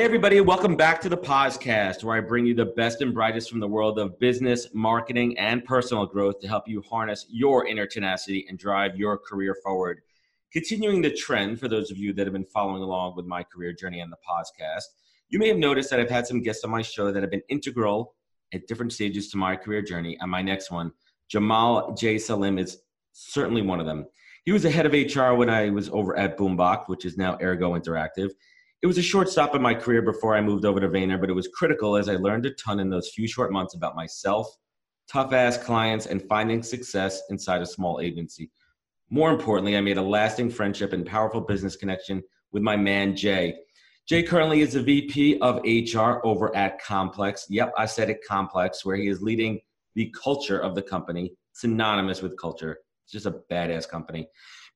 Hey, everybody, welcome back to the POZcast, where I bring you the best and brightest from the world of business, marketing, and personal growth to help you harness your inner tenacity and drive your career forward. Continuing the trend for those of you that have been following along with my career journey on the podcast, you may have noticed that I've had some guests on my show that have been integral at different stages to my career journey. And my next one, Jamal J. Salim, is certainly one of them. He was the head of HR when I was over at Boombox, which is now Ergo Interactive it was a short stop in my career before I moved over to Vayner, but it was critical as I learned a ton in those few short months about myself, tough ass clients, and finding success inside a small agency. More importantly, I made a lasting friendship and powerful business connection with my man, Jay. Jay currently is the VP of HR over at Complex. Yep, I said it, Complex, where he is leading the culture of the company, synonymous with culture. It's just a badass company.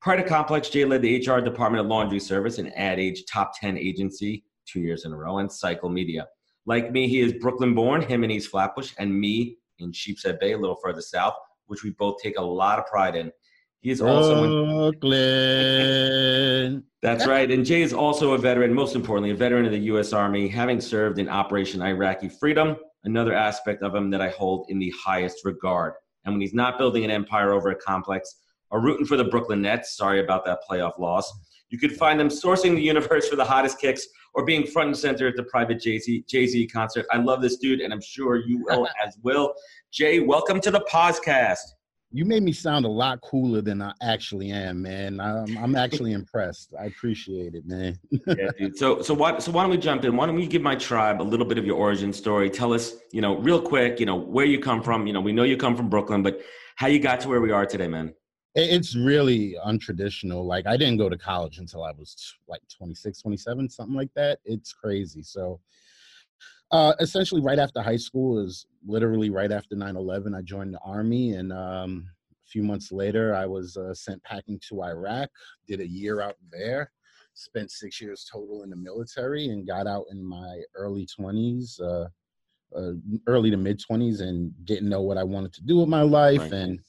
Prior to Complex, Jay led the HR department at Laundry Service, an ad age top 10 agency, two years in a row, and Cycle Media. Like me, he is Brooklyn born, him in East Flatbush, and me in Sheepshead Bay, a little further south, which we both take a lot of pride in. He is also Brooklyn. That's right. And Jay is also a veteran, most importantly, a veteran of the U.S. Army, having served in Operation Iraqi Freedom, another aspect of him that I hold in the highest regard. And when he's not building an empire over a complex, are rooting for the Brooklyn Nets. Sorry about that playoff loss. You could find them sourcing the universe for the hottest kicks or being front and center at the private Jay Z concert. I love this dude, and I'm sure you will as well. Jay, welcome to the podcast. You made me sound a lot cooler than I actually am, man. I'm, I'm actually impressed. I appreciate it, man. yeah, dude. So, so why, so why don't we jump in? Why don't we give my tribe a little bit of your origin story? Tell us, you know, real quick, you know, where you come from. You know, we know you come from Brooklyn, but how you got to where we are today, man it's really untraditional like i didn't go to college until i was like 26 27 something like that it's crazy so uh, essentially right after high school is literally right after 9-11 i joined the army and um, a few months later i was uh, sent packing to iraq did a year out there spent six years total in the military and got out in my early 20s uh, uh, early to mid 20s and didn't know what i wanted to do with my life right. and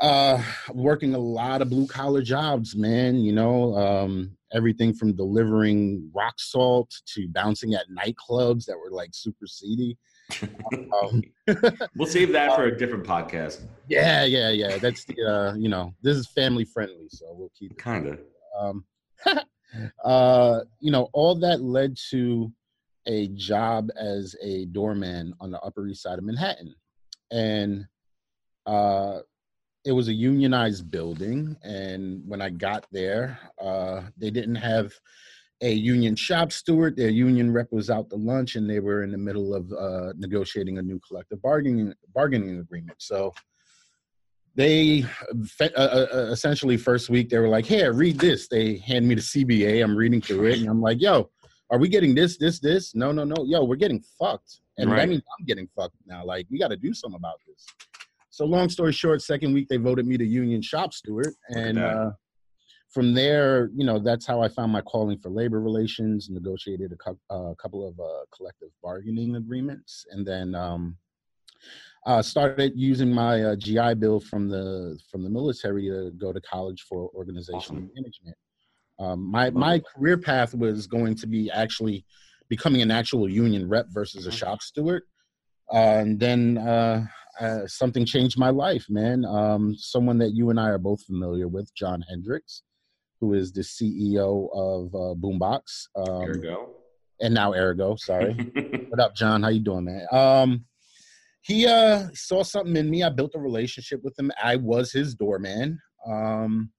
uh, working a lot of blue collar jobs, man. You know, um, everything from delivering rock salt to bouncing at nightclubs that were like super seedy. um, we'll save that for a different podcast. Yeah, yeah, yeah. That's the uh, you know, this is family friendly, so we'll keep it. Kind of. Um, uh, you know, all that led to a job as a doorman on the Upper East Side of Manhattan, and uh, it was a unionized building and when i got there uh, they didn't have a union shop steward. Their union rep was out to lunch and they were in the middle of uh, negotiating a new collective bargaining bargaining agreement. So they uh, uh, uh, essentially first week they were like hey read this. They hand me the cba i'm reading through it and i'm like yo are we getting this this this? No no no. Yo we're getting fucked. And right. that means i'm getting fucked now. Like we got to do something about this so long story short, second week they voted me the union shop steward, and uh, from there, you know, that's how I found my calling for labor relations. Negotiated a, cu- uh, couple of uh, collective bargaining agreements, and then um, uh, started using my uh, GI Bill from the from the military to go to college for organizational awesome. management. Um, my my career path was going to be actually becoming an actual union rep versus a shop steward. Uh, and then uh, something changed my life, man. Um, someone that you and I are both familiar with, John Hendricks, who is the CEO of uh, Boombox. Um, Ergo. And now Ergo, sorry. what up, John? How you doing, man? Um, he uh, saw something in me. I built a relationship with him. I was his doorman. Um,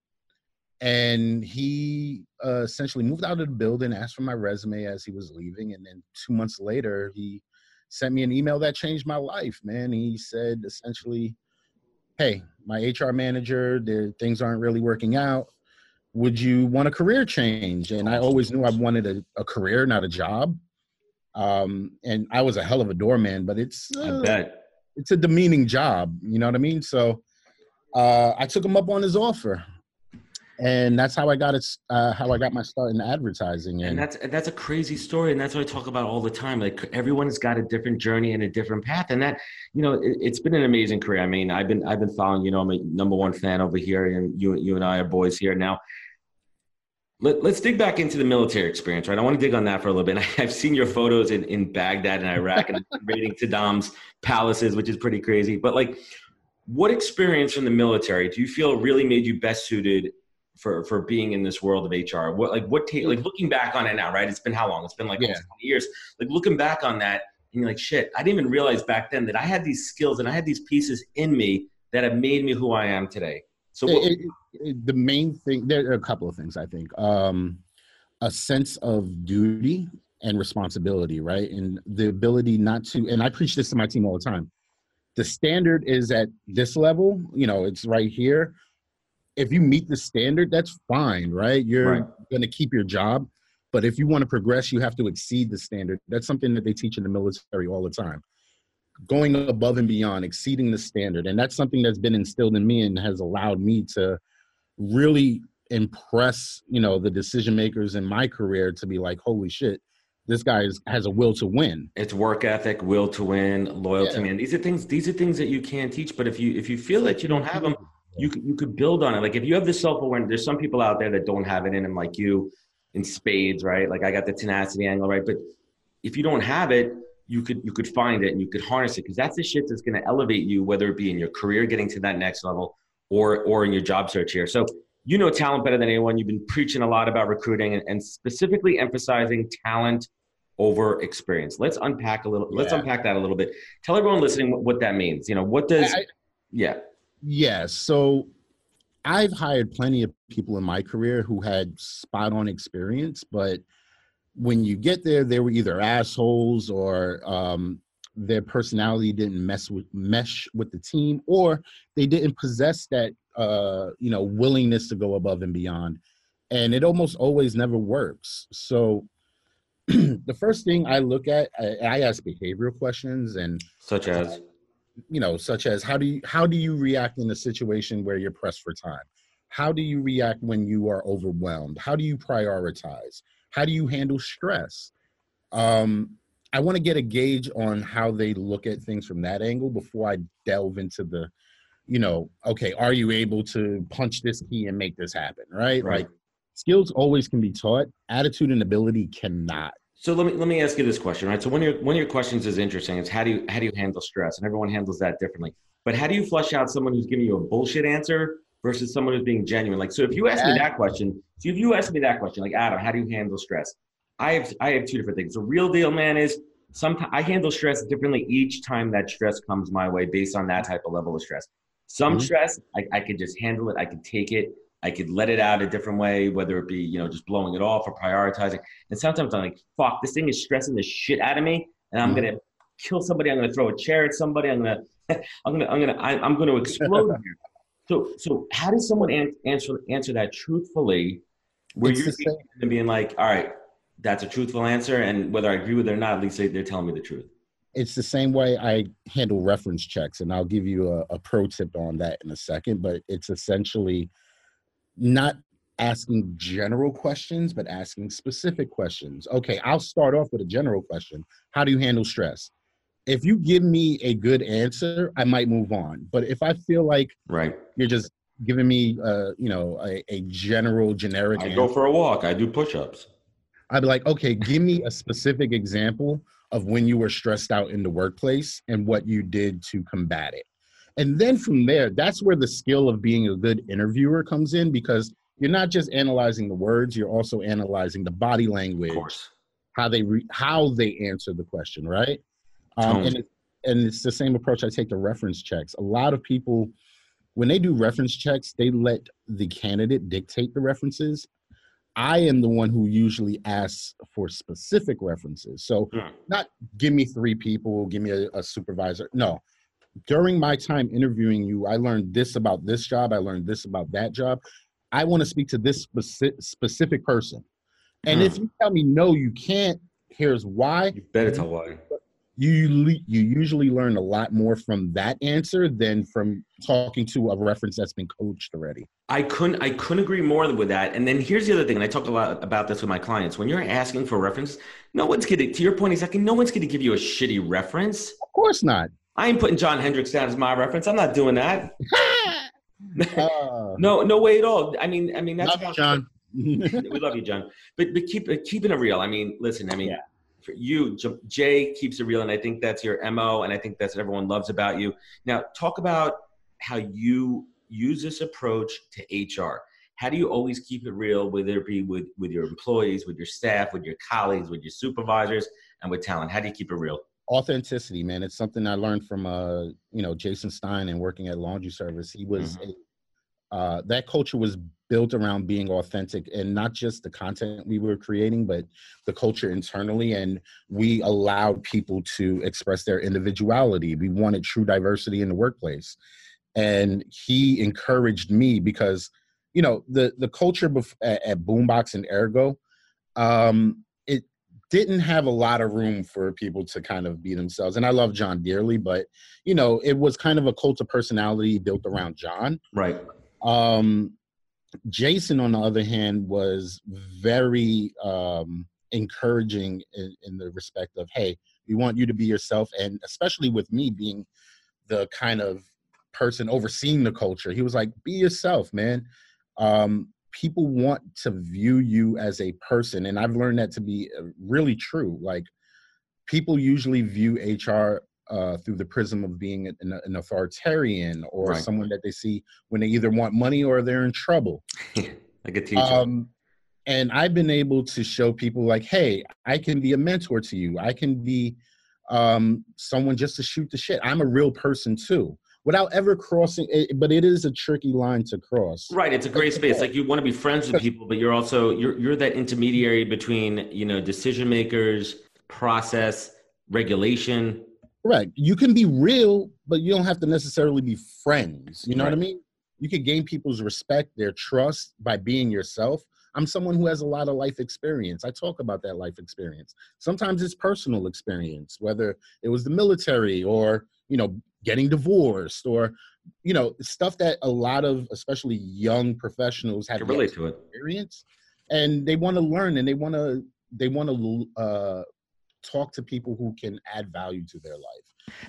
and he uh, essentially moved out of the building, asked for my resume as he was leaving. And then two months later, he sent me an email that changed my life, man. He said essentially, hey, my HR manager, the things aren't really working out. Would you want a career change? And I always knew I wanted a, a career, not a job. Um, and I was a hell of a doorman, but it's uh, I bet it's a demeaning job. You know what I mean? So uh, I took him up on his offer, and that's how I got it. Uh, how I got my start in advertising. And, and that's that's a crazy story, and that's what I talk about all the time. Like everyone's got a different journey and a different path, and that you know it, has been an amazing career. I mean, I've been I've been following. You know, I'm a number one fan over here, and you you and I are boys here now. Let, us dig back into the military experience, right? I want to dig on that for a little bit. I've seen your photos in, in Baghdad and Iraq and raiding Saddam's palaces, which is pretty crazy. But like, what experience from the military do you feel really made you best suited for for being in this world of HR? What like what take like looking back on it now, right? It's been how long? It's been like yeah. 20 years. Like looking back on that, and you're like, shit, I didn't even realize back then that I had these skills and I had these pieces in me that have made me who I am today. So what, it, it, the main thing there are a couple of things I think. Um, a sense of duty and responsibility, right? And the ability not to and I preach this to my team all the time. The standard is at this level, you know, it's right here if you meet the standard, that's fine, right? You're right. going to keep your job. But if you want to progress, you have to exceed the standard. That's something that they teach in the military all the time. Going above and beyond, exceeding the standard. And that's something that's been instilled in me and has allowed me to really impress, you know, the decision makers in my career to be like, holy shit, this guy is, has a will to win. It's work ethic, will to win, loyalty, yeah. man. These are things. These are things that you can't teach. But if you if you feel that you don't have them, you could, you could build on it. Like if you have the self awareness, there's some people out there that don't have it in them, like you, in spades, right? Like I got the tenacity angle, right? But if you don't have it, you could you could find it and you could harness it because that's the shit that's going to elevate you, whether it be in your career, getting to that next level, or or in your job search here. So you know talent better than anyone. You've been preaching a lot about recruiting and, and specifically emphasizing talent over experience. Let's unpack a little. Yeah. Let's unpack that a little bit. Tell everyone listening what, what that means. You know what does? I, yeah. Yes. So I've hired plenty of people in my career who had spot on experience, but when you get there, they were either assholes or um, their personality didn't mess with mesh with the team, or they didn't possess that uh, you know willingness to go above and beyond, and it almost always never works. So the first thing I look at, I, I ask behavioral questions and such as you know, such as how do you how do you react in a situation where you're pressed for time? How do you react when you are overwhelmed? How do you prioritize? How do you handle stress? Um, I want to get a gauge on how they look at things from that angle before I delve into the, you know, okay, are you able to punch this key and make this happen? Right? right. Like skills always can be taught, attitude and ability cannot. So let me let me ask you this question, right? So one of your one of your questions is interesting. It's how do you how do you handle stress? And everyone handles that differently. But how do you flush out someone who's giving you a bullshit answer versus someone who's being genuine? Like, so if you ask me that question, so if you ask me that question, like Adam, how do you handle stress? I have I have two different things. The real deal, man, is sometimes I handle stress differently each time that stress comes my way based on that type of level of stress. Some mm-hmm. stress, I, I could just handle it. I can take it. I could let it out a different way, whether it be, you know, just blowing it off or prioritizing. And sometimes I'm like, fuck, this thing is stressing the shit out of me. And I'm mm-hmm. going to kill somebody. I'm going to throw a chair at somebody. I'm going to, I'm going to, I'm going to, I'm going to explode here. So, so how does someone an- answer, answer that truthfully where it's you're being like, all right, that's a truthful answer. And whether I agree with it or not, at least they, they're telling me the truth. It's the same way I handle reference checks. And I'll give you a, a pro tip on that in a second, but it's essentially, not asking general questions, but asking specific questions. Okay, I'll start off with a general question How do you handle stress? If you give me a good answer, I might move on. But if I feel like right, you're just giving me, uh, you know, a, a general, generic. I answer, go for a walk. I do push-ups. I'd be like, okay, give me a specific example of when you were stressed out in the workplace and what you did to combat it. And then from there, that's where the skill of being a good interviewer comes in because you're not just analyzing the words, you're also analyzing the body language, how they re- how they answer the question, right? Um, and it, and it's the same approach I take to reference checks. A lot of people, when they do reference checks, they let the candidate dictate the references. I am the one who usually asks for specific references. So, hmm. not give me three people, give me a, a supervisor. No, during my time interviewing you, I learned this about this job. I learned this about that job. I want to speak to this specific, specific person. And if hmm. you tell me no, you can't here's why. You better tell why. You you usually learn a lot more from that answer than from talking to a reference that's been coached already. I couldn't I couldn't agree more with that. And then here's the other thing, and I talk a lot about this with my clients. When you're asking for reference, no one's gonna to your point exactly, no one's gonna give you a shitty reference. Of course not. I ain't putting John Hendricks down as my reference. I'm not doing that. uh, no, no way at all. I mean, I mean that's love you, John. we love you, John. But but keep keeping it real. I mean, listen. I mean, yeah. for you, Jay keeps it real, and I think that's your mo, and I think that's what everyone loves about you. Now, talk about how you use this approach to HR. How do you always keep it real, whether it be with with your employees, with your staff, with your colleagues, with your supervisors, and with talent? How do you keep it real? Authenticity, man. It's something I learned from uh, you know, Jason Stein and working at laundry service. He was mm-hmm. a uh, that culture was built around being authentic and not just the content we were creating but the culture internally and we allowed people to express their individuality we wanted true diversity in the workplace and he encouraged me because you know the the culture bef- at, at boombox and ergo um didn't have a lot of room for people to kind of be themselves and i love john dearly but you know it was kind of a cult of personality built around john right um, Jason, on the other hand, was very um, encouraging in, in, the respect of, hey, we want you to be yourself. And especially with me being the kind of person overseeing the culture, he was like, be yourself, man. Um, people want to view you as a person. And I've learned that to be uh, really true. Like, people usually view HR uh, through the prism of being an, an authoritarian or right. someone that they see when they either want money or they're in trouble. like a teacher. Um, and I've been able to show people like, hey, I can be a mentor to you. I can be um, someone just to shoot the shit. I'm a real person too without ever crossing it, but it is a tricky line to cross right it's a great space like you want to be friends with people but you're also you're you're that intermediary between you know decision makers process regulation Correct. You can be real, but you don't have to necessarily be friends. You know right. what I mean? You can gain people's respect, their trust by being yourself. I'm someone who has a lot of life experience. I talk about that life experience. Sometimes it's personal experience, whether it was the military or, you know, getting divorced or, you know, stuff that a lot of especially young professionals have relate to it. experience and they want to learn and they want to they want to uh, talk to people who can add value to their life.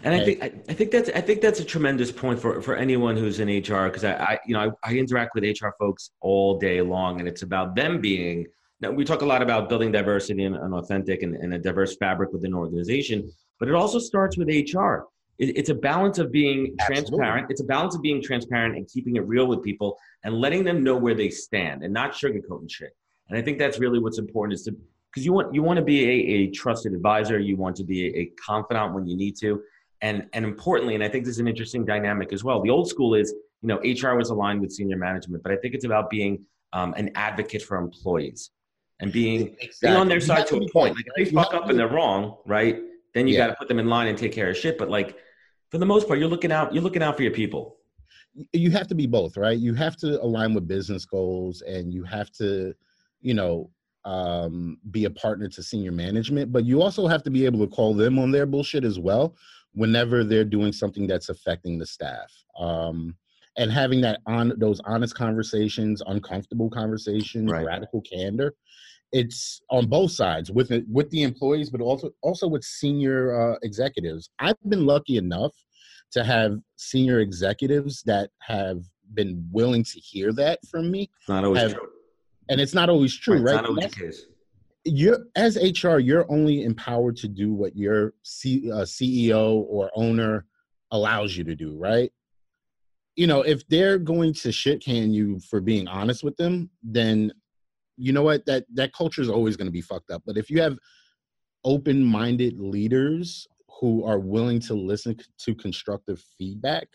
And, and I think I, think that's I think that's a tremendous point for for anyone who's in HR because I, I, you know I, I, interact with HR folks all day long and it's about them being. Now we talk a lot about building diversity and, and authentic and, and, a diverse fabric within an organization, but it also starts with HR. It, it's a balance of being Absolutely. transparent. It's a balance of being transparent and keeping it real with people and letting them know where they stand and not sugarcoating shit. And I think that's really what's important is to because you want you want to be a, a trusted advisor you want to be a, a, confidant when you need to and and importantly and i think this is an interesting dynamic as well the old school is you know hr was aligned with senior management but i think it's about being um, an advocate for employees and being exactly. being on their side to a point like if they fuck up and they're wrong right then you yeah. got to put them in line and take care of shit but like for the most part you're looking out you're looking out for your people you have to be both right you have to align with business goals and you have to you know um, be a partner to senior management, but you also have to be able to call them on their bullshit as well whenever they're doing something that's affecting the staff. Um, and having that on those honest conversations, uncomfortable conversations, right. radical candor. It's on both sides with it, with the employees, but also also with senior uh, executives. I've been lucky enough to have senior executives that have been willing to hear that from me. Not always have, true and it's not always true, right? right? Not always the case. You're as HR, you're only empowered to do what your C, uh, CEO or owner allows you to do, right? You know, if they're going to shit can you for being honest with them, then you know what that that culture is always going to be fucked up. But if you have open-minded leaders who are willing to listen to constructive feedback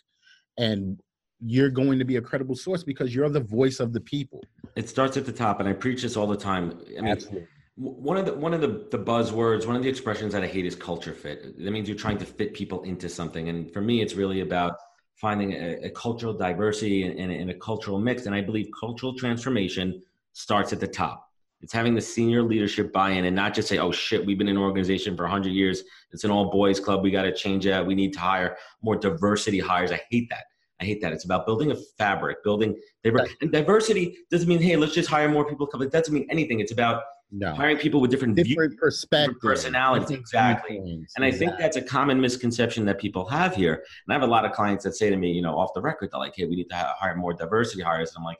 and you're going to be a credible source because you're the voice of the people. It starts at the top, and I preach this all the time. I mean, Absolutely. One of the one of the, the buzzwords, one of the expressions that I hate is culture fit. That means you're trying to fit people into something, and for me, it's really about finding a, a cultural diversity and, and, and a cultural mix. And I believe cultural transformation starts at the top. It's having the senior leadership buy-in and not just say, "Oh shit, we've been in an organization for 100 years. It's an all boys club. We got to change that. We need to hire more diversity hires." I hate that. I hate that. It's about building a fabric, building and diversity doesn't mean hey, let's just hire more people. It doesn't mean anything. It's about no. hiring people with different, different views, perspectives, personalities. Exactly. And I think that's a common misconception that people have here. And I have a lot of clients that say to me, you know, off the record, they're like, "Hey, we need to hire more diversity hires." And I'm like,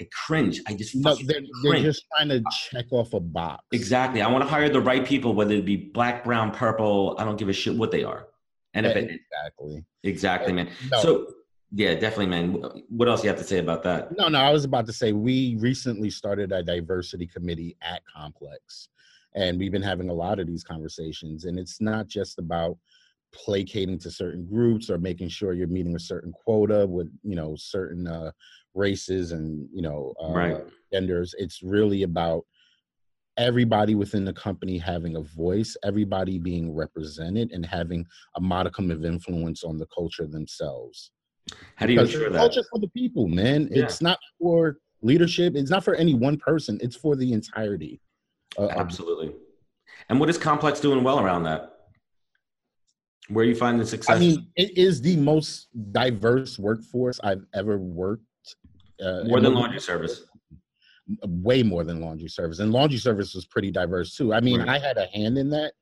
I cringe. I just no, they're, they're, just trying to check off a box. Exactly. I want to hire the right people, whether it be black, brown, purple. I don't give a shit what they are. And if it, exactly, exactly, uh, man. No. So yeah, definitely, man. What else you have to say about that? No, no. I was about to say we recently started a diversity committee at Complex, and we've been having a lot of these conversations. And it's not just about placating to certain groups or making sure you're meeting a certain quota with you know certain uh, races and you know uh, right. genders. It's really about everybody within the company having a voice, everybody being represented, and having a modicum of influence on the culture themselves. How do you ensure that? Culture for the people, man. Yeah. It's not for leadership. It's not for any one person. It's for the entirety. Uh, Absolutely. And what is Complex doing well around that? Where you find the success? I mean, it is the most diverse workforce I've ever worked. Uh, more than laundry service. Way more than laundry service, and laundry service was pretty diverse too. I mean, right. I had a hand in that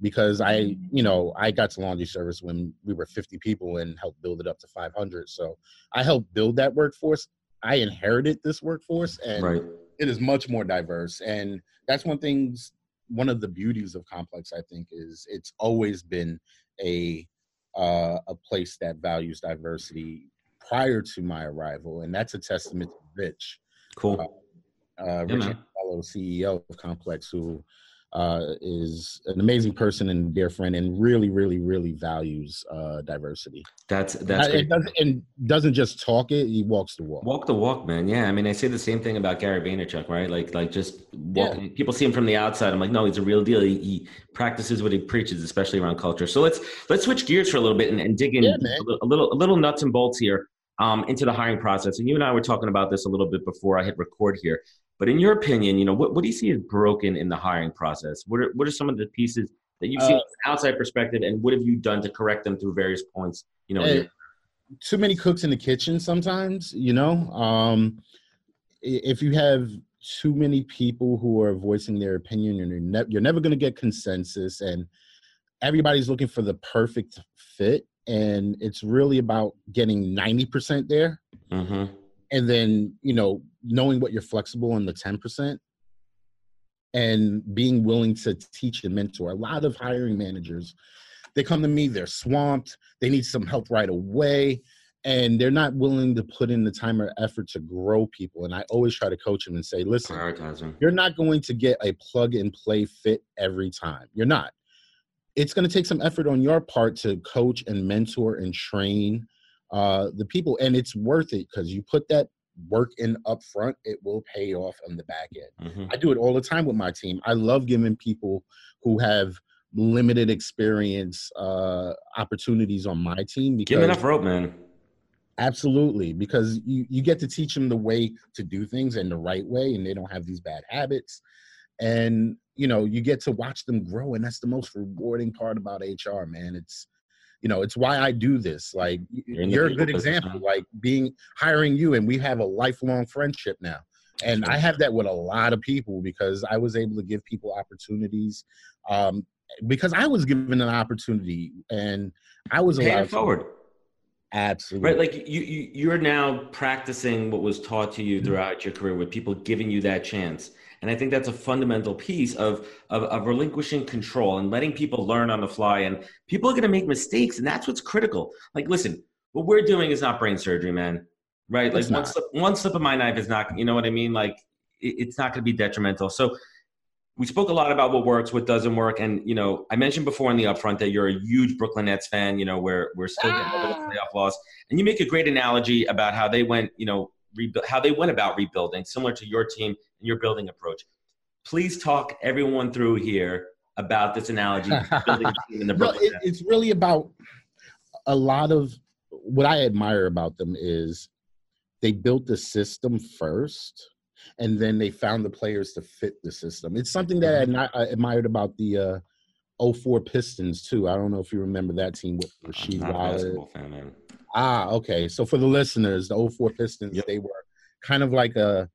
because I, you know, I got to laundry service when we were 50 people and helped build it up to 500. So I helped build that workforce. I inherited this workforce and right. it is much more diverse. And that's one things, one of the beauties of Complex, I think, is it's always been a uh, a place that values diversity prior to my arrival, and that's a testament to Rich. Cool. Uh, uh, Rich yeah, CEO of Complex, who uh, is an amazing person and dear friend, and really, really, really values uh, diversity. That's that's and doesn't, and doesn't just talk it; he walks the walk. Walk the walk, man. Yeah, I mean, I say the same thing about Gary Vaynerchuk, right? Like, like just walking. Yeah. People see him from the outside. I'm like, no, he's a real deal. He, he, practices what he preaches, especially around culture. So let's let's switch gears for a little bit and, and dig in yeah, a, little, a little nuts and bolts here um, into the hiring process. And you and I were talking about this a little bit before I hit record here. But in your opinion, you know, what, what do you see as broken in the hiring process? What are, what are some of the pieces that you've seen uh, from an outside perspective, and what have you done to correct them through various points? You know, hey, too many cooks in the kitchen sometimes. You know, um, if you have too many people who are voicing their opinion, you're, ne- you're never going to get consensus, and everybody's looking for the perfect fit, and it's really about getting ninety percent there. Mm-hmm and then you know knowing what you're flexible in the 10% and being willing to teach and mentor. A lot of hiring managers they come to me they're swamped they need some help right away and they're not willing to put in the time or effort to grow people and i always try to coach them and say listen you're not going to get a plug and play fit every time. You're not. It's going to take some effort on your part to coach and mentor and train uh, the people, and it's worth it because you put that work in up front, it will pay off on the back end. Mm-hmm. I do it all the time with my team. I love giving people who have limited experience uh, opportunities on my team. Because, Give enough rope, man. Absolutely, because you, you get to teach them the way to do things in the right way, and they don't have these bad habits. And you know, you get to watch them grow, and that's the most rewarding part about HR, man. It's you know it's why i do this like you're, you're a good example like being hiring you and we have a lifelong friendship now. And i have that with a lot of people because i was able to give people opportunities um, because i was given an opportunity and i was allowed forward. Absolutely. right like you, you you're now practicing what was taught to you mm-hmm. throughout your career with people giving you that chance and I think that's a fundamental piece of, of, of relinquishing control and letting people learn on the fly. And people are going to make mistakes, and that's what's critical. Like, listen, what we're doing is not brain surgery, man. Right? Like one slip, one slip of my knife is not, you know what I mean? Like it, it's not going to be detrimental. So we spoke a lot about what works, what doesn't work, and you know, I mentioned before in the upfront that you're a huge Brooklyn Nets fan. You know, where we're still getting over the ah. playoff loss, and you make a great analogy about how they went, you know, rebuild, how they went about rebuilding, similar to your team and your building approach. Please talk everyone through here about this analogy. building in the no, it, it's really about a lot of what I admire about them is they built the system first and then they found the players to fit the system. It's something that I, I admired about the uh, 04 Pistons too. I don't know if you remember that team with Rasheed Wallace. Fan, ah, okay. So for the listeners, the 04 Pistons, yep. they were kind of like a,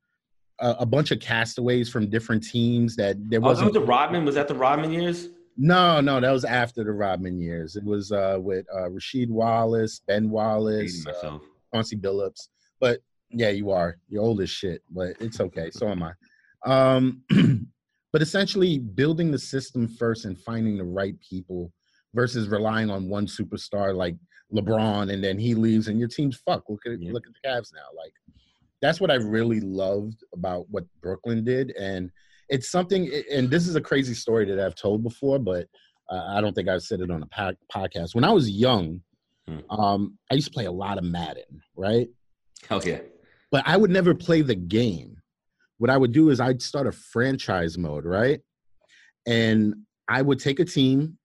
a, a bunch of castaways from different teams that there wasn't. Oh, was the Rodman. Was that the Rodman years? No, no, that was after the Rodman years. It was uh, with uh, Rasheed Wallace, Ben Wallace, uh, Chauncey Billups. But yeah, you are. You're old as shit, but it's okay. So am I. Um, but essentially, building the system first and finding the right people versus relying on one superstar like LeBron, and then he leaves and your team's fucked. Look at yeah. look at the Cavs now. Like that's what I really loved about what Brooklyn did, and it's something. And this is a crazy story that I've told before, but uh, I don't think I've said it on a podcast. When I was young, hmm. um, I used to play a lot of Madden, right? Hell yeah but I would never play the game. What I would do is I'd start a franchise mode, right? And I would take a team.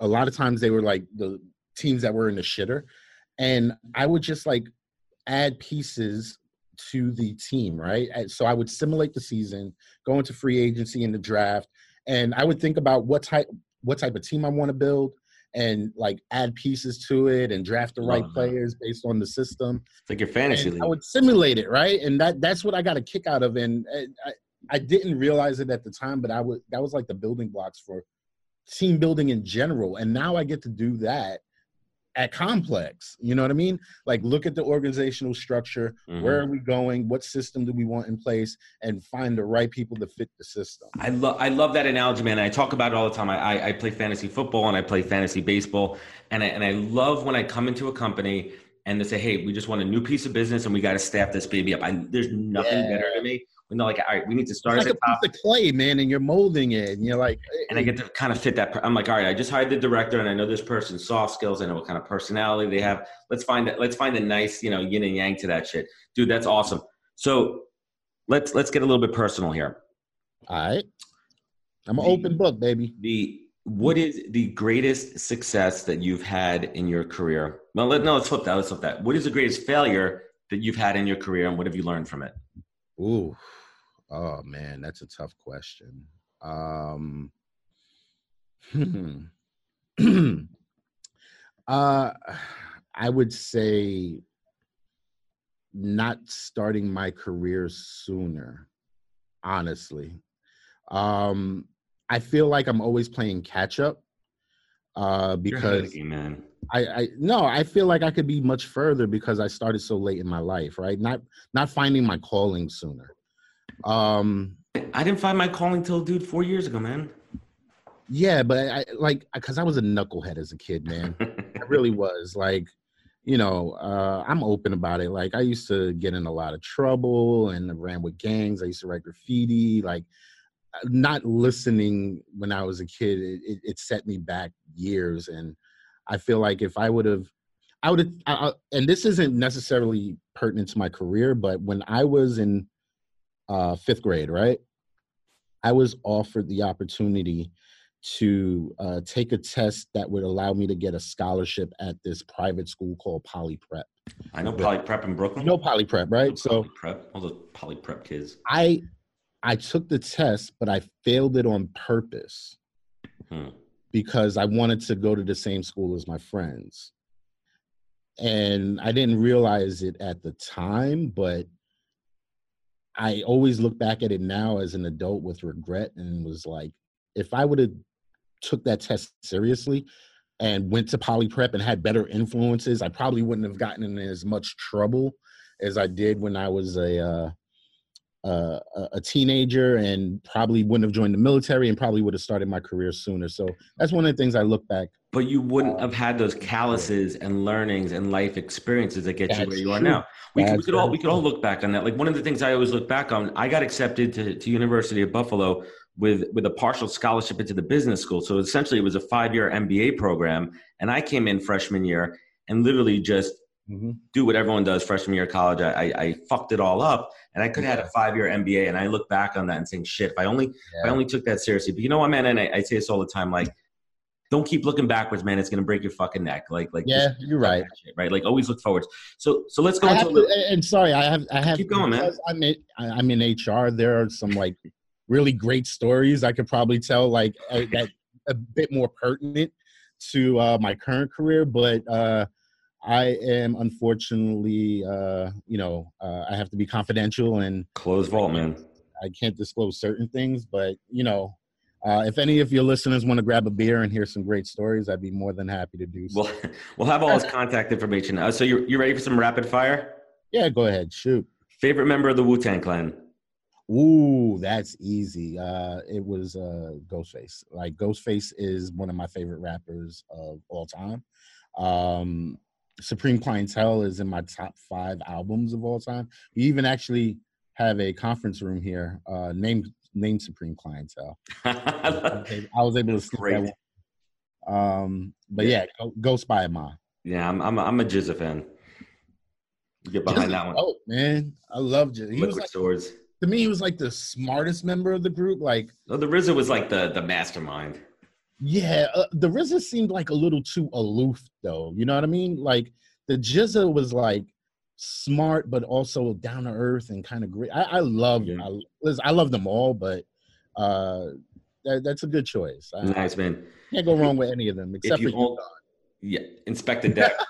A lot of times they were like the teams that were in the shitter. And I would just like add pieces to the team, right? So I would simulate the season, go into free agency in the draft, and I would think about what type what type of team I want to build, and like add pieces to it and draft the right players based on the system. It's like your fantasy league. I would simulate it, right? And that that's what I got a kick out of. And I, I didn't realize it at the time, but I would that was like the building blocks for team building in general. And now I get to do that at complex you know what i mean? Like look at the organizational structure mm-hmm. where are we going what system do we want in place and find the right people to fit the system. I love i love that analogy man. I talk about it all the time. I i play fantasy football and i play fantasy baseball and I, and I love when i come into a company and they say hey we just want a new piece of business and we got to staff this baby up. I, there's nothing yeah. better to me they're like, all right, we need to start it's like a piece of clay, man, and you're molding it, and you're like, eh, and I eh. get to kind of fit that. I'm like, all right, I just hired the director, and I know this person's soft skills. I know what kind of personality they have. Let's find that. Let's find a nice, you know, yin and yang to that shit, dude. That's awesome. So let's let's get a little bit personal here. All right, I'm an the, open book, baby. The what is the greatest success that you've had in your career? Well, let, no, let's flip that. Let's flip that. What is the greatest failure that you've had in your career, and what have you learned from it? Ooh, Oh man, that's a tough question. Um, uh, I would say not starting my career sooner. Honestly, um, I feel like I'm always playing catch up uh, because man. I, I no, I feel like I could be much further because I started so late in my life, right? Not not finding my calling sooner. Um, I didn't find my calling till dude four years ago, man. Yeah, but I like because I was a knucklehead as a kid, man. I really was. Like, you know, uh, I'm open about it. Like, I used to get in a lot of trouble and ran with gangs. I used to write graffiti. Like, uh, not listening when I was a kid, it, it, it set me back years. And I feel like if I would have, I would have, and this isn't necessarily pertinent to my career, but when I was in uh, fifth grade, right? I was offered the opportunity to uh, take a test that would allow me to get a scholarship at this private school called Poly Prep. I know Poly Prep in Brooklyn. You know Poly Prep, right? so Prep, all the Poly Prep kids. I I took the test, but I failed it on purpose hmm. because I wanted to go to the same school as my friends. And I didn't realize it at the time, but I always look back at it now as an adult with regret and was like, if I would have took that test seriously and went to poly prep and had better influences, I probably wouldn't have gotten in as much trouble as I did when I was a uh, uh, a teenager and probably wouldn't have joined the military and probably would have started my career sooner. So that's one of the things I look back. But you wouldn't have had those calluses and learnings and life experiences that get that's you where you are now. We could, we could all we could all look back on that. Like one of the things I always look back on, I got accepted to, to University of Buffalo with with a partial scholarship into the business school. So essentially, it was a five year MBA program, and I came in freshman year and literally just mm-hmm. do what everyone does freshman year of college. I, I, I fucked it all up, and I could have had a five year MBA. And I look back on that and saying, shit, if I only yeah. if I only took that seriously. But you know what, man? And I, I say this all the time, like don't keep looking backwards, man. It's gonna break your fucking neck. Like, like yeah, you're right. Shit, right? Like, always look forwards. So, so let's go I into. to, and sorry, I have, I have. Keep going, man. I'm in, I'm in HR. There are some like really great stories I could probably tell, like uh, that a bit more pertinent to uh, my current career, but uh, I am unfortunately, uh, you know, uh, I have to be confidential and close vault, man. I can't disclose certain things, but you know, uh, if any of your listeners want to grab a beer and hear some great stories, I'd be more than happy to do so. We'll, we'll have all his contact information. Uh, so you you ready for some rapid fire? Yeah, go ahead, shoot. Favorite member of the Wu Tang Clan? Ooh, that's easy. Uh, it was uh, Ghostface. Like Ghostface is one of my favorite rappers of all time. Um, Supreme Clientele is in my top five albums of all time. We even actually have a conference room here uh, named named Supreme Clientele. I was able to see Great. that one. Um, but yeah, go, Ghost by Ma. Yeah, I'm I'm I'm a GZA fan. Get behind that one. Oh man, I love Jizz. He Liquid like, swords. to me, he was like the smartest member of the group. Like Oh, the RZA was like the the mastermind. Yeah, uh, the RZA seemed like a little too aloof, though. You know what I mean? Like the GZA was like smart, but also down to earth and kind of great. I, I love, Yeah. I, listen, I love them all, but uh, that, that's a good choice. I, Nice man. can't go wrong with any of them except you for hold- Yeah, Inspectah Deck.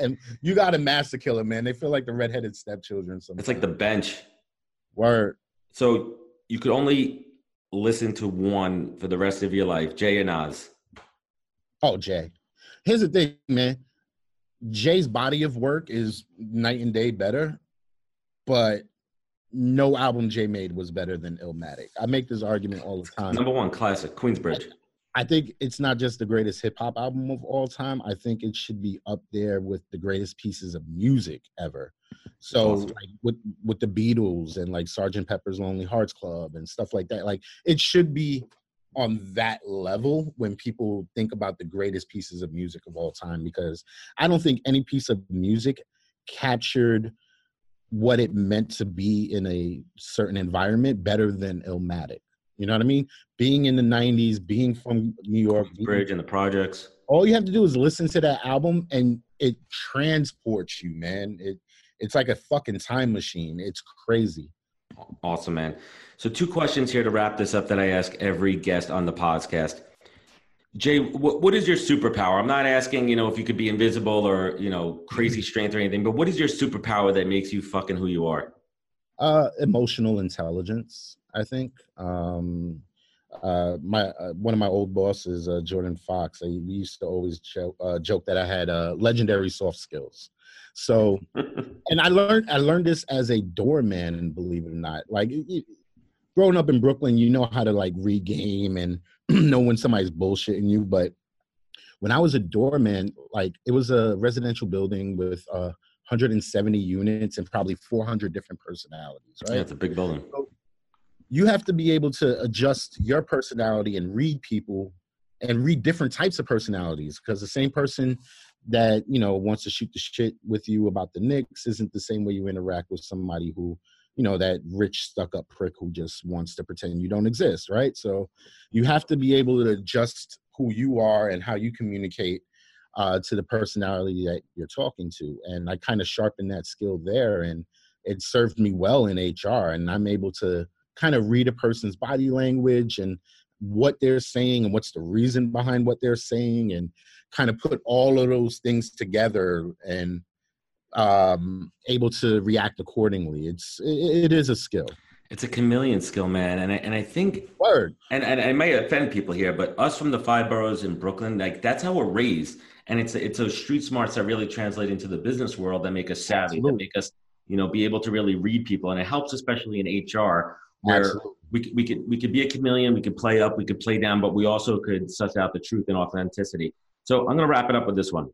And you got a Masta Killa, man. They feel like the redheaded stepchildren. Sometimes. It's like the bench. word. So you could only listen to one for the rest of your life. Jay and Nas. Oh, Jay. Here's the thing, man. Jay's body of work is night and day better, but no album Jay made was better than Illmatic. I make this argument all the time. Number one, classic, Queensbridge. I think it's not just the greatest hip hop album of all time. I think it should be up there with the greatest pieces of music ever. So Awesome. like with with the Beatles and like Sergeant Pepper's Lonely Hearts Club and stuff like that. Like it should be on that level when people think about the greatest pieces of music of all time because I don't think any piece of music captured what it meant to be in a certain environment better than Illmatic. You know what I mean? Being in the 90s, being from New York, Bridge and the projects. all you have to do is listen to that album and it transports you, man. It it's like a fucking time machine. It's crazy. Awesome, man. So, two questions here to wrap this up that I ask every guest on the podcast. Jay, what, what is your superpower? I'm not asking, you know, if you could be invisible or, you know, crazy strength or anything, but what is your superpower that makes you fucking who you are? Uh emotional intelligence, I think. Um uh my uh, one of my old bosses uh Jordan Fox, uh, we used to always joke, uh, joke that I had uh legendary soft skills. So and I learned I learned this as a doorman, believe it or not. Like it- growing up in Brooklyn, you know how to like read game and know when somebody's bullshitting you. But when I was a doorman, like it was a residential building with uh 170 units and probably 400 different personalities, Yeah, right? it's a big building. you have to be able to adjust your personality and read people and read different types of personalities because the same person that you know wants to shoot the shit with you about the Knicks isn't the same way you interact with somebody who you know that rich stuck up prick who just wants to pretend you don't exist right? So you have to be able to adjust who you are and how you communicate uh, to the personality that you're talking to. And i kind of sharpened that skill there and it served me well in hr and i'm able to kind of read a person's body language and what they're saying and what's the reason behind what they're saying and kind of put all of those things together and um able to react accordingly it's it, it is a skill It's a chameleon skill, man. And I, and I think word and, and I may offend people here, but us from the five boroughs in Brooklyn, like that's how we're raised. And it's it's those street smarts that really translate into the business world that make us savvy, that make us, you know, be able to really read people. And it helps especially in HR where Absolutely. We we could we could be a chameleon, we could play up, we could play down, but we also could suss out the truth and authenticity. So I'm gonna wrap it up with this one.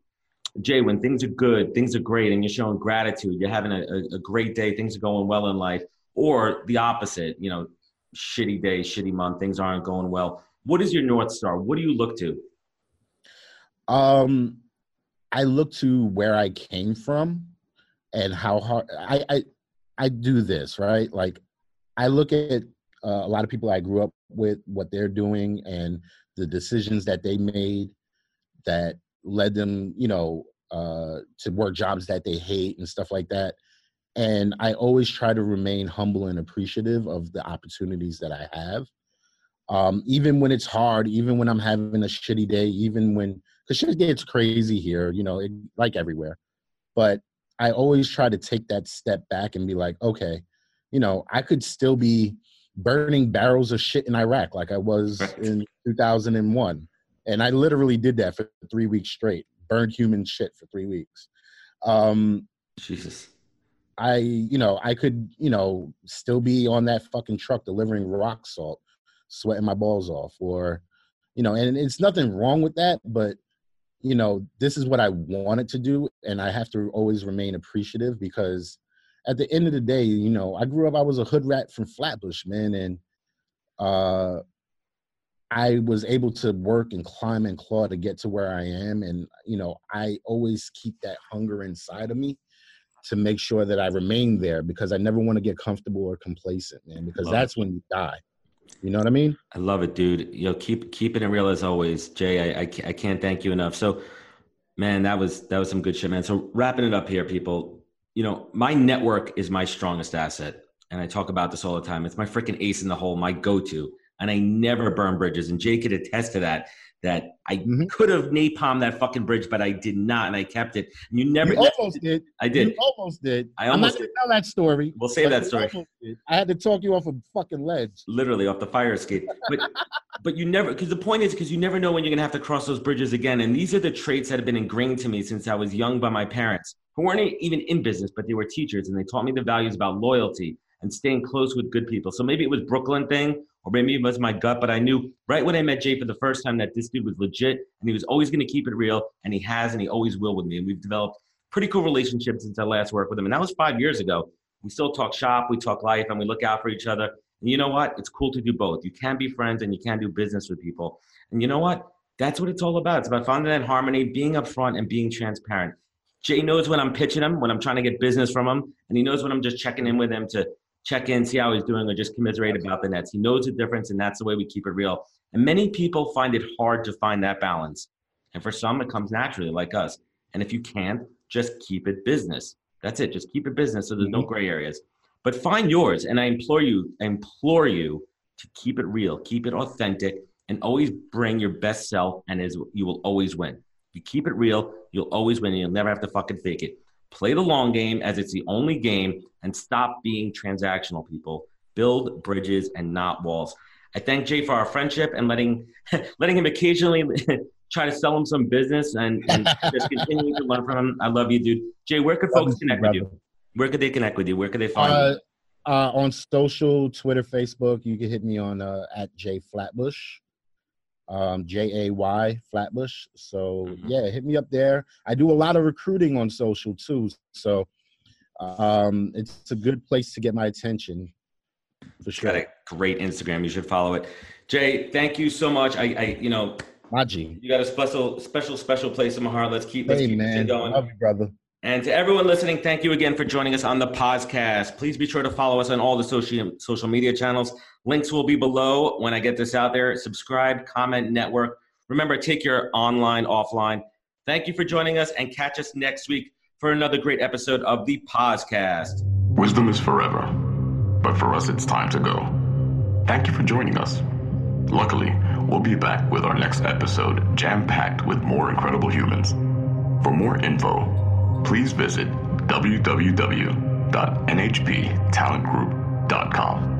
Jay, when things are good, things are great, and you're showing gratitude, you're having a, a, a great day, things are going well in life, or the opposite, you know, shitty day, shitty month, things aren't going well. What is your North Star? What do you look to? um i look to where i came from and how hard i i, I do this right like i look at uh, a lot of people i grew up with what they're doing and the decisions that they made that led them, you know, uh, to work jobs that they hate and stuff like that. And I always try to remain humble and appreciative of the opportunities that I have. Um, even when it's hard, even when I'm having a shitty day, even when, because shit gets crazy here, you know, it, like everywhere. But I always try to take that step back and be like, okay, you know, I could still be burning barrels of shit in Iraq like I was in 2001. And I literally did that for three weeks straight, burned human shit for three weeks. Um, Jesus. I, you know, I could, you know, still be on that fucking truck delivering rock salt, sweating my balls off, or, you know, and it's nothing wrong with that, but, you know, this is what I wanted to do. And I have to always remain appreciative because at the end of the day, you know, I grew up, I was a hood rat from Flatbush, man. And uh, I was able to work and climb and claw to get to where I am. And, you know, I always keep that hunger inside of me to make sure that I remain there because I never want to get comfortable or complacent, man, because love that's it. when you die. You know what I mean? I love it, dude. You know, keep keeping it real as always, Jay. I, I, I can't thank you enough. So, man, that was that was some good shit, man. So wrapping it up here, people you know, my network is my strongest asset. And I talk about this all the time. It's my freaking ace in the hole, my go to. And I never burn bridges. And Jay could attest to that, that I mm-hmm. could have napalm that fucking bridge, but I did not. And I kept it. And you never. You almost did. I did. You almost did. I almost not tell that story. We'll save that story. I had to talk you off a fucking ledge. Literally off the fire escape. But but you never because the point is because you never know when you're gonna have to cross those bridges again. And these are the traits that have been ingrained to me since I was young by my parents who weren't even in business, but they were teachers and they taught me the values about loyalty and staying close with good people. So maybe it was Brooklyn thing, or maybe it was my gut, but I knew right when I met Jay for the first time that this dude was legit and he was always going to keep it real, and he has and he always will with me. And we've developed pretty cool relationships since I last worked with him, and that was five years ago. We still talk shop, we talk life, and we look out for each other. And you know what? It's cool to do both. You can be friends and you can do business with people. And you know what? That's what it's all about. It's about finding that harmony, being upfront, and being transparent. Jay knows when I'm pitching him, when I'm trying to get business from him, and he knows when I'm just checking in with him to check in, see how he's doing, or just commiserate about the Nets. He knows the difference, and that's the way we keep it real. And many people find it hard to find that balance. And for some, it comes naturally, like us. And if you can't, just keep it business. That's it. Just keep it business so there's no mm-hmm. gray areas. But find yours. And I implore you, I implore you to keep it real, keep it authentic, and always bring your best self, and as you will always win. If you keep it real, you'll always win, and you'll never have to fucking fake it. Play the long game as it's the only game, and stop being transactional, people. Build bridges and not walls. I thank Jay for our friendship and letting letting him occasionally try to sell him some business and, and just continuing to learn from him. I love you, dude. Jay, where could folks connect with you? Where could they connect with you? Where could they find uh, you? Uh, on social, Twitter, Facebook, you can hit me on uh, at Jay Flatbush um, J A Y Flatbush. So mm-hmm. yeah, hit me up there. I do a lot of recruiting on social too, so um, it's a good place to get my attention. For sure. Got a great Instagram. You should follow it. Jay, thank you so much. I, I you know, Maji, you got a special, special, special place in my heart. Let's keep, let's hey, keep man. going. Love you, brother. And to everyone listening, thank you again for joining us on the podcast. Please be sure to follow us on all the social social media channels. Links will be below when I get this out there. Subscribe, comment, network. Remember, take your online, offline. Thank you for joining us and catch us next week for another great episode of the podcast. Wisdom is forever, but for us, it's time to go. Thank you for joining us. Luckily, we'll be back with our next episode jam packed with more incredible humans. For more info, please visit www.nhptalentgroup.com.